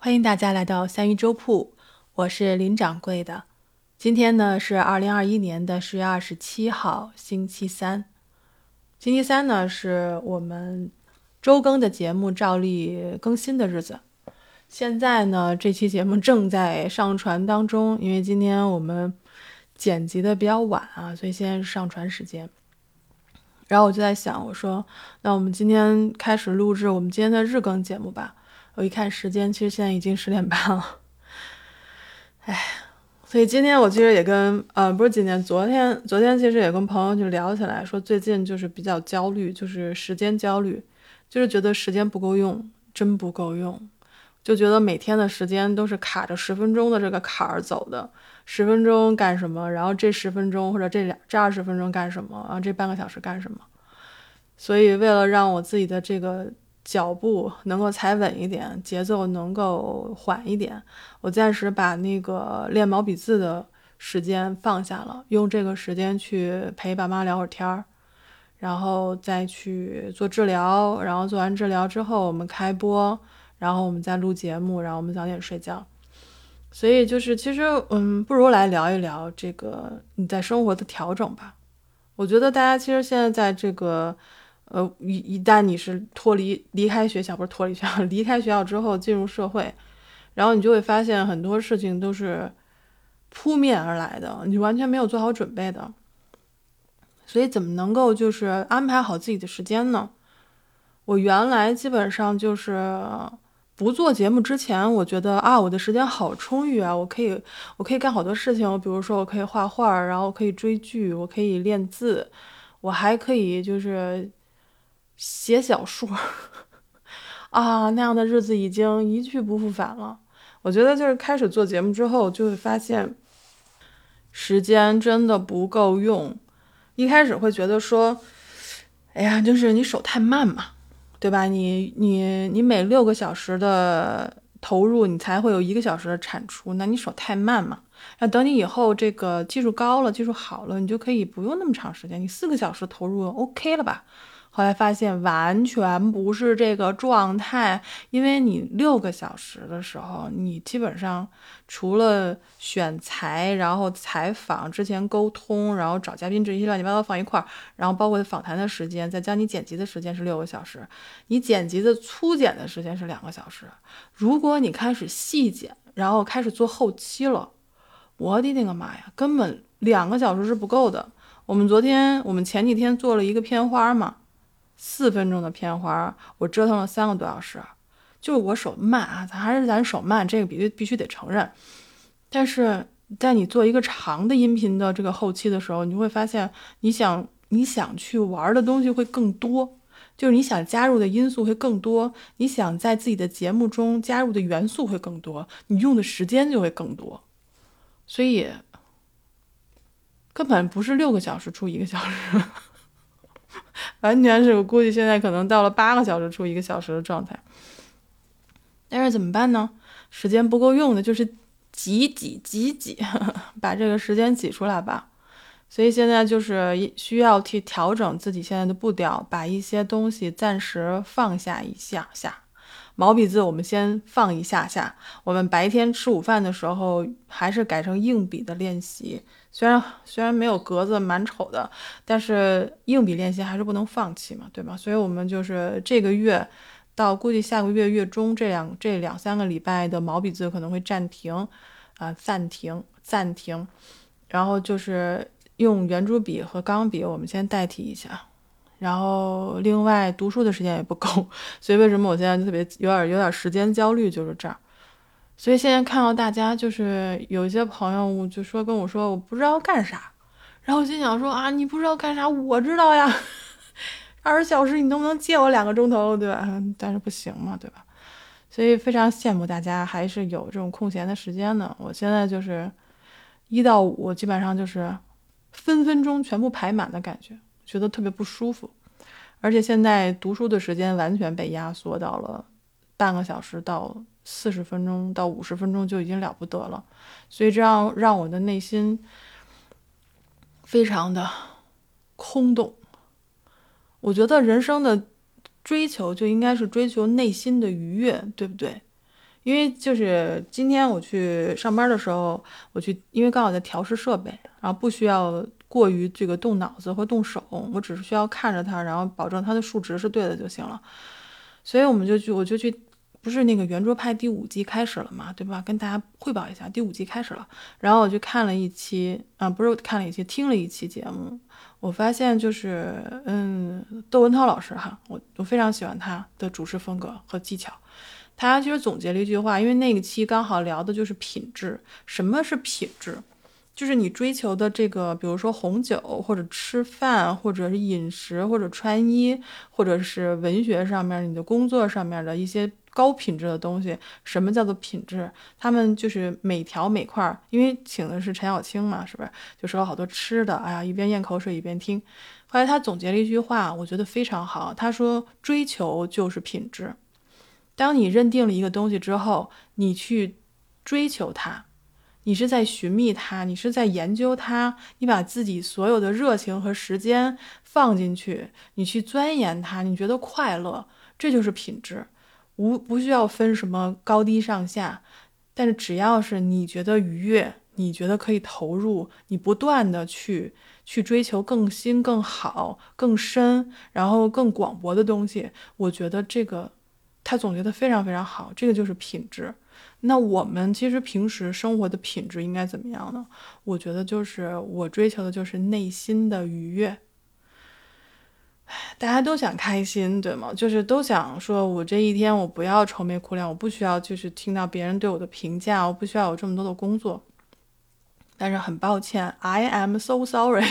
欢迎大家来到三鱼粥铺，我是林掌柜的。今天呢是二零二一年的十月二十七号，星期三。星期三呢是我们周更的节目照例更新的日子。现在呢这期节目正在上传当中，因为今天我们剪辑的比较晚啊，所以现在是上传时间。然后我就在想，我说那我们今天开始录制我们今天的日更节目吧。我一看时间，其实现在已经十点半了，哎，所以今天我其实也跟呃，不是今天，昨天，昨天其实也跟朋友就聊起来，说最近就是比较焦虑，就是时间焦虑，就是觉得时间不够用，真不够用，就觉得每天的时间都是卡着十分钟的这个坎儿走的，十分钟干什么，然后这十分钟或者这两这二十分钟干什么，然后，这半个小时干什么，所以为了让我自己的这个。脚步能够踩稳一点，节奏能够缓一点。我暂时把那个练毛笔字的时间放下了，用这个时间去陪爸妈聊会儿天儿，然后再去做治疗。然后做完治疗之后，我们开播，然后我们再录节目，然后我们早点睡觉。所以就是，其实嗯，不如来聊一聊这个你在生活的调整吧。我觉得大家其实现在在这个。呃，一一旦你是脱离离开学校，不是脱离学校，离开学校之后进入社会，然后你就会发现很多事情都是扑面而来的，你完全没有做好准备的。所以怎么能够就是安排好自己的时间呢？我原来基本上就是不做节目之前，我觉得啊，我的时间好充裕啊，我可以我可以干好多事情，我比如说我可以画画，然后可以追剧，我可以练字，我还可以就是。写小说 啊，那样的日子已经一去不复返了。我觉得就是开始做节目之后，就会发现时间真的不够用。一开始会觉得说，哎呀，就是你手太慢嘛，对吧？你你你每六个小时的投入，你才会有一个小时的产出，那你手太慢嘛。那等你以后这个技术高了，技术好了，你就可以不用那么长时间，你四个小时投入 OK 了吧？后来发现完全不是这个状态，因为你六个小时的时候，你基本上除了选材，然后采访之前沟通，然后找嘉宾这些乱七八糟放一块儿，然后包括访谈的时间，再加你剪辑的时间是六个小时，你剪辑的粗剪的时间是两个小时。如果你开始细剪，然后开始做后期了，我的那个妈呀，根本两个小时是不够的。我们昨天，我们前几天做了一个片花嘛。四分钟的片花，我折腾了三个多小时，就是我手慢啊，咱还是咱手慢，这个必须必须得承认。但是在你做一个长的音频的这个后期的时候，你会发现，你想你想去玩的东西会更多，就是你想加入的因素会更多，你想在自己的节目中加入的元素会更多，你用的时间就会更多，所以根本不是六个小时出一个小时。完全是我估计现在可能到了八个小时出一个小时的状态，但是怎么办呢？时间不够用的，就是挤挤挤挤，把这个时间挤出来吧。所以现在就是需要去调整自己现在的步调，把一些东西暂时放下一下下。毛笔字我们先放一下下，我们白天吃午饭的时候还是改成硬笔的练习。虽然虽然没有格子蛮丑的，但是硬笔练习还是不能放弃嘛，对吧？所以我们就是这个月到估计下个月月中这两这两三个礼拜的毛笔字可能会暂停啊，暂停暂停，然后就是用圆珠笔和钢笔，我们先代替一下。然后，另外读书的时间也不够，所以为什么我现在特别有点有点时间焦虑，就是这儿。所以现在看到大家，就是有一些朋友就说跟我说，我不知道干啥。然后我心想说啊，你不知道干啥，我知道呀。二十小时，你能不能借我两个钟头，对吧？但是不行嘛，对吧？所以非常羡慕大家还是有这种空闲的时间的。我现在就是一到五，基本上就是分分钟全部排满的感觉。觉得特别不舒服，而且现在读书的时间完全被压缩到了半个小时到四十分钟到五十分钟就已经了不得了，所以这样让我的内心非常的空洞。我觉得人生的追求就应该是追求内心的愉悦，对不对？因为就是今天我去上班的时候，我去，因为刚好在调试设备，然后不需要过于这个动脑子或动手，我只是需要看着它，然后保证它的数值是对的就行了。所以我们就去，我就去，不是那个圆桌派第五季开始了嘛，对吧？跟大家汇报一下，第五季开始了。然后我就看了一期，啊，不是看了一期，听了一期节目。我发现就是，嗯，窦文涛老师哈，我我非常喜欢他的主持风格和技巧。他其实总结了一句话，因为那个期刚好聊的就是品质。什么是品质？就是你追求的这个，比如说红酒，或者吃饭，或者是饮食，或者穿衣，或者是文学上面，你的工作上面的一些高品质的东西。什么叫做品质？他们就是每条每块，因为请的是陈小青嘛，是不是？就说了好多吃的，哎呀，一边咽口水一边听。后来他总结了一句话，我觉得非常好。他说：“追求就是品质。”当你认定了一个东西之后，你去追求它，你是在寻觅它，你是在研究它，你把自己所有的热情和时间放进去，你去钻研它，你觉得快乐，这就是品质，无不需要分什么高低上下，但是只要是你觉得愉悦，你觉得可以投入，你不断的去去追求更新、更好、更深，然后更广博的东西，我觉得这个。他总结的非常非常好，这个就是品质。那我们其实平时生活的品质应该怎么样呢？我觉得就是我追求的就是内心的愉悦。大家都想开心，对吗？就是都想说，我这一天我不要愁眉苦脸，我不需要就是听到别人对我的评价，我不需要有这么多的工作。但是很抱歉，I am so sorry，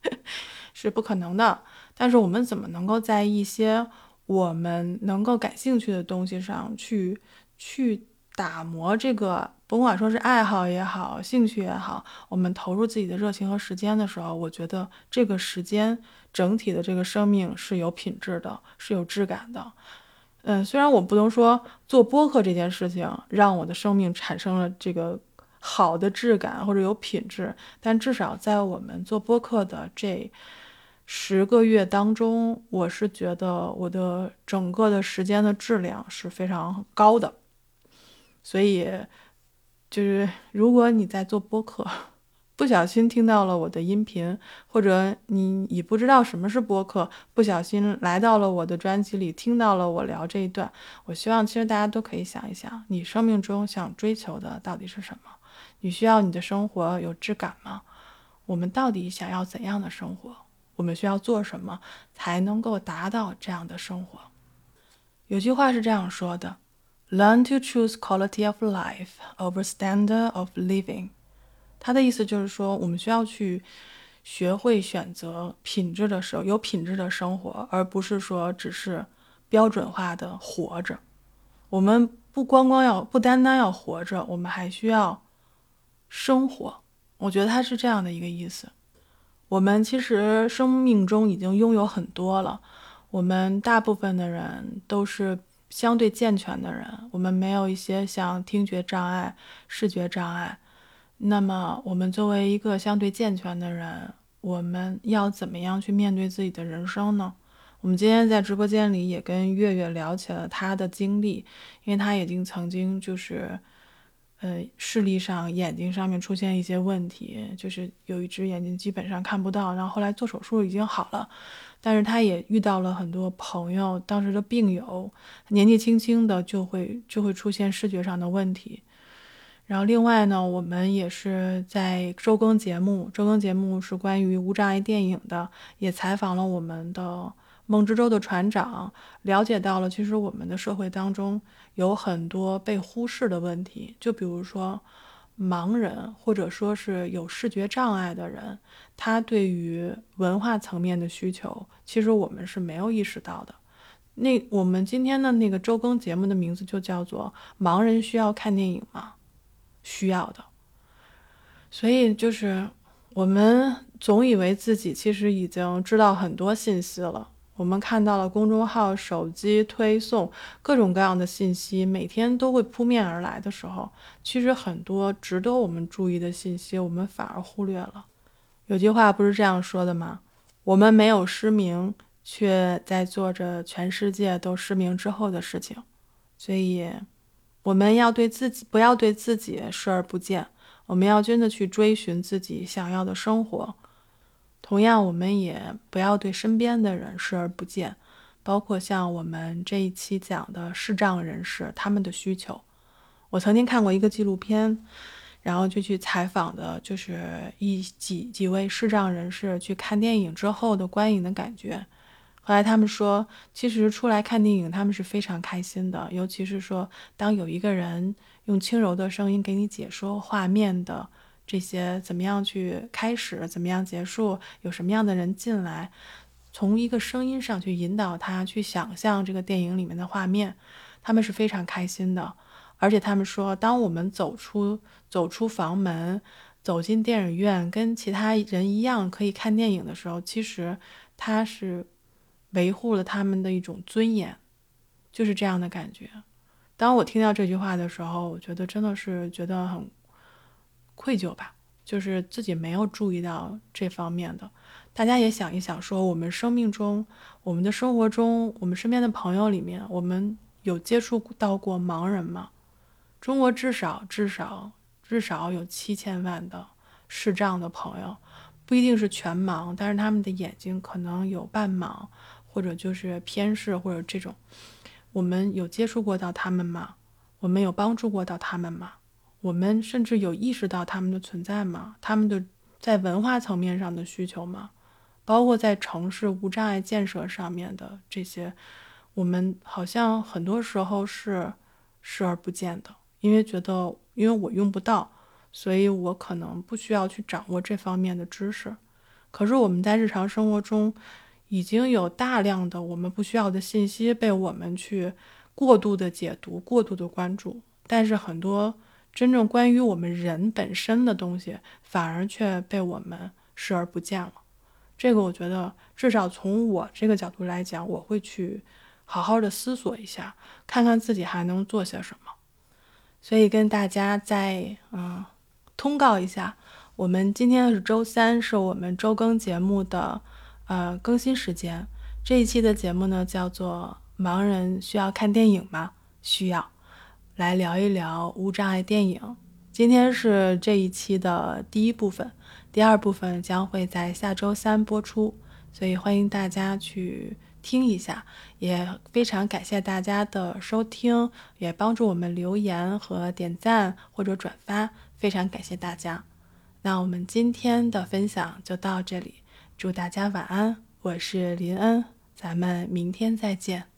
是不可能的。但是我们怎么能够在一些我们能够感兴趣的东西上去去打磨这个，甭管说是爱好也好，兴趣也好，我们投入自己的热情和时间的时候，我觉得这个时间整体的这个生命是有品质的，是有质感的。嗯，虽然我不能说做播客这件事情让我的生命产生了这个好的质感或者有品质，但至少在我们做播客的这。十个月当中，我是觉得我的整个的时间的质量是非常高的，所以就是如果你在做播客，不小心听到了我的音频，或者你你不知道什么是播客，不小心来到了我的专辑里，听到了我聊这一段，我希望其实大家都可以想一想，你生命中想追求的到底是什么？你需要你的生活有质感吗？我们到底想要怎样的生活？我们需要做什么才能够达到这样的生活？有句话是这样说的：“Learn to choose quality of life over standard of living。”它的意思就是说，我们需要去学会选择品质的时候，有品质的生活，而不是说只是标准化的活着。我们不光光要，不单单要活着，我们还需要生活。我觉得它是这样的一个意思。我们其实生命中已经拥有很多了。我们大部分的人都是相对健全的人，我们没有一些像听觉障碍、视觉障碍。那么，我们作为一个相对健全的人，我们要怎么样去面对自己的人生呢？我们今天在直播间里也跟月月聊起了他的经历，因为他已经曾经就是。呃，视力上眼睛上面出现一些问题，就是有一只眼睛基本上看不到，然后后来做手术已经好了，但是他也遇到了很多朋友当时的病友，年纪轻轻的就会就会出现视觉上的问题。然后另外呢，我们也是在周更节目，周更节目是关于无障碍电影的，也采访了我们的梦之舟的船长，了解到了其实我们的社会当中。有很多被忽视的问题，就比如说盲人，或者说是有视觉障碍的人，他对于文化层面的需求，其实我们是没有意识到的。那我们今天的那个周更节目的名字就叫做《盲人需要看电影吗？需要的。所以就是我们总以为自己其实已经知道很多信息了。我们看到了公众号、手机推送各种各样的信息，每天都会扑面而来的时候，其实很多值得我们注意的信息，我们反而忽略了。有句话不是这样说的吗？我们没有失明，却在做着全世界都失明之后的事情。所以，我们要对自己不要对自己视而不见，我们要真的去追寻自己想要的生活。同样，我们也不要对身边的人视而不见，包括像我们这一期讲的视障人士他们的需求。我曾经看过一个纪录片，然后就去采访的，就是一几几位视障人士去看电影之后的观影的感觉。后来他们说，其实出来看电影他们是非常开心的，尤其是说当有一个人用轻柔的声音给你解说画面的。这些怎么样去开始，怎么样结束，有什么样的人进来，从一个声音上去引导他去想象这个电影里面的画面，他们是非常开心的。而且他们说，当我们走出走出房门，走进电影院，跟其他人一样可以看电影的时候，其实他是维护了他们的一种尊严，就是这样的感觉。当我听到这句话的时候，我觉得真的是觉得很。愧疚吧，就是自己没有注意到这方面的。大家也想一想，说我们生命中、我们的生活中、我们身边的朋友里面，我们有接触到过盲人吗？中国至少、至少、至少有七千万的视障的朋友，不一定是全盲，但是他们的眼睛可能有半盲，或者就是偏视，或者这种。我们有接触过到他们吗？我们有帮助过到他们吗？我们甚至有意识到他们的存在吗？他们的在文化层面上的需求吗？包括在城市无障碍建设上面的这些，我们好像很多时候是视而不见的，因为觉得因为我用不到，所以我可能不需要去掌握这方面的知识。可是我们在日常生活中已经有大量的我们不需要的信息被我们去过度的解读、过度的关注，但是很多。真正关于我们人本身的东西，反而却被我们视而不见了。这个我觉得，至少从我这个角度来讲，我会去好好的思索一下，看看自己还能做些什么。所以跟大家再嗯通告一下，我们今天是周三，是我们周更节目的呃更新时间。这一期的节目呢，叫做《盲人需要看电影吗？需要》。来聊一聊无障碍电影。今天是这一期的第一部分，第二部分将会在下周三播出，所以欢迎大家去听一下。也非常感谢大家的收听，也帮助我们留言和点赞或者转发，非常感谢大家。那我们今天的分享就到这里，祝大家晚安。我是林恩，咱们明天再见。